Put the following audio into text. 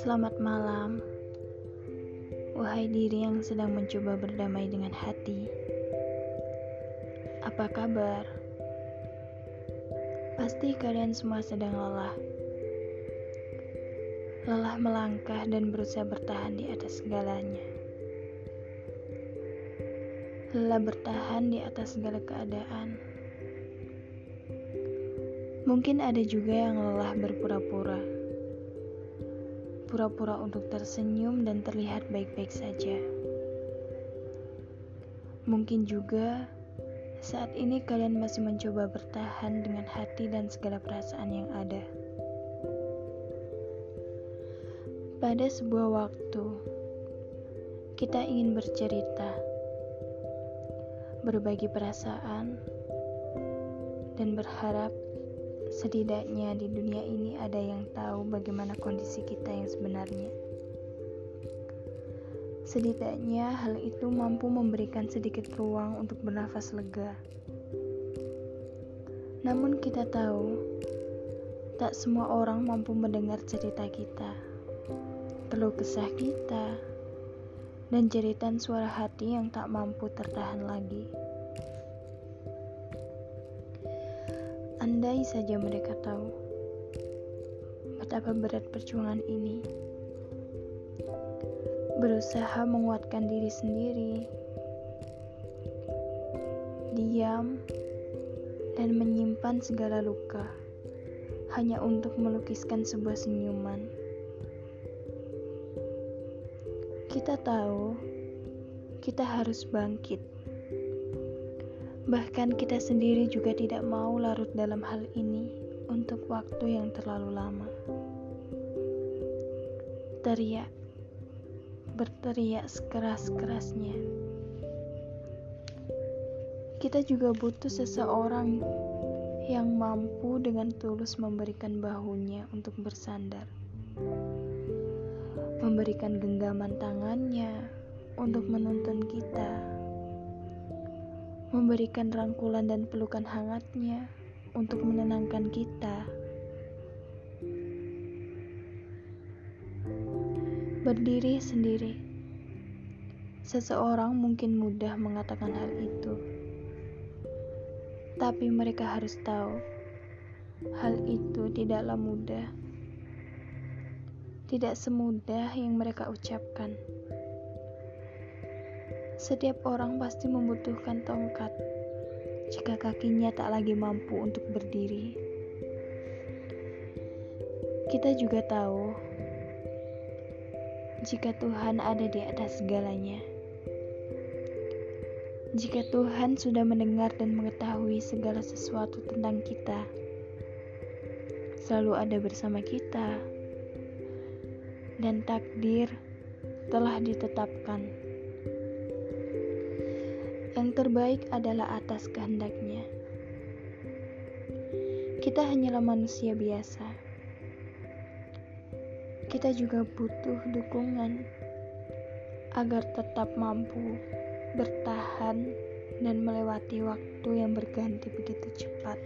Selamat malam, wahai diri yang sedang mencoba berdamai dengan hati. Apa kabar? Pasti kalian semua sedang lelah. Lelah melangkah dan berusaha bertahan di atas segalanya. Lelah bertahan di atas segala keadaan. Mungkin ada juga yang lelah berpura-pura pura-pura untuk tersenyum dan terlihat baik-baik saja. Mungkin juga saat ini kalian masih mencoba bertahan dengan hati dan segala perasaan yang ada. Pada sebuah waktu, kita ingin bercerita, berbagi perasaan, dan berharap Setidaknya di dunia ini ada yang tahu bagaimana kondisi kita yang sebenarnya. Setidaknya hal itu mampu memberikan sedikit ruang untuk bernafas lega. Namun kita tahu, tak semua orang mampu mendengar cerita kita, keluh kesah kita, dan jeritan suara hati yang tak mampu tertahan lagi. Andai saja mereka tahu betapa berat perjuangan ini, berusaha menguatkan diri sendiri, diam, dan menyimpan segala luka hanya untuk melukiskan sebuah senyuman. Kita tahu kita harus bangkit Bahkan kita sendiri juga tidak mau larut dalam hal ini untuk waktu yang terlalu lama. Teriak, berteriak sekeras-kerasnya. Kita juga butuh seseorang yang mampu dengan tulus memberikan bahunya untuk bersandar, memberikan genggaman tangannya untuk menuntun kita memberikan rangkulan dan pelukan hangatnya untuk menenangkan kita. Berdiri sendiri, seseorang mungkin mudah mengatakan hal itu, tapi mereka harus tahu hal itu tidaklah mudah, tidak semudah yang mereka ucapkan. Setiap orang pasti membutuhkan tongkat jika kakinya tak lagi mampu untuk berdiri. Kita juga tahu jika Tuhan ada di atas segalanya. Jika Tuhan sudah mendengar dan mengetahui segala sesuatu tentang kita, selalu ada bersama kita, dan takdir telah ditetapkan. Yang terbaik adalah atas kehendaknya. Kita hanyalah manusia biasa. Kita juga butuh dukungan agar tetap mampu bertahan dan melewati waktu yang berganti begitu cepat.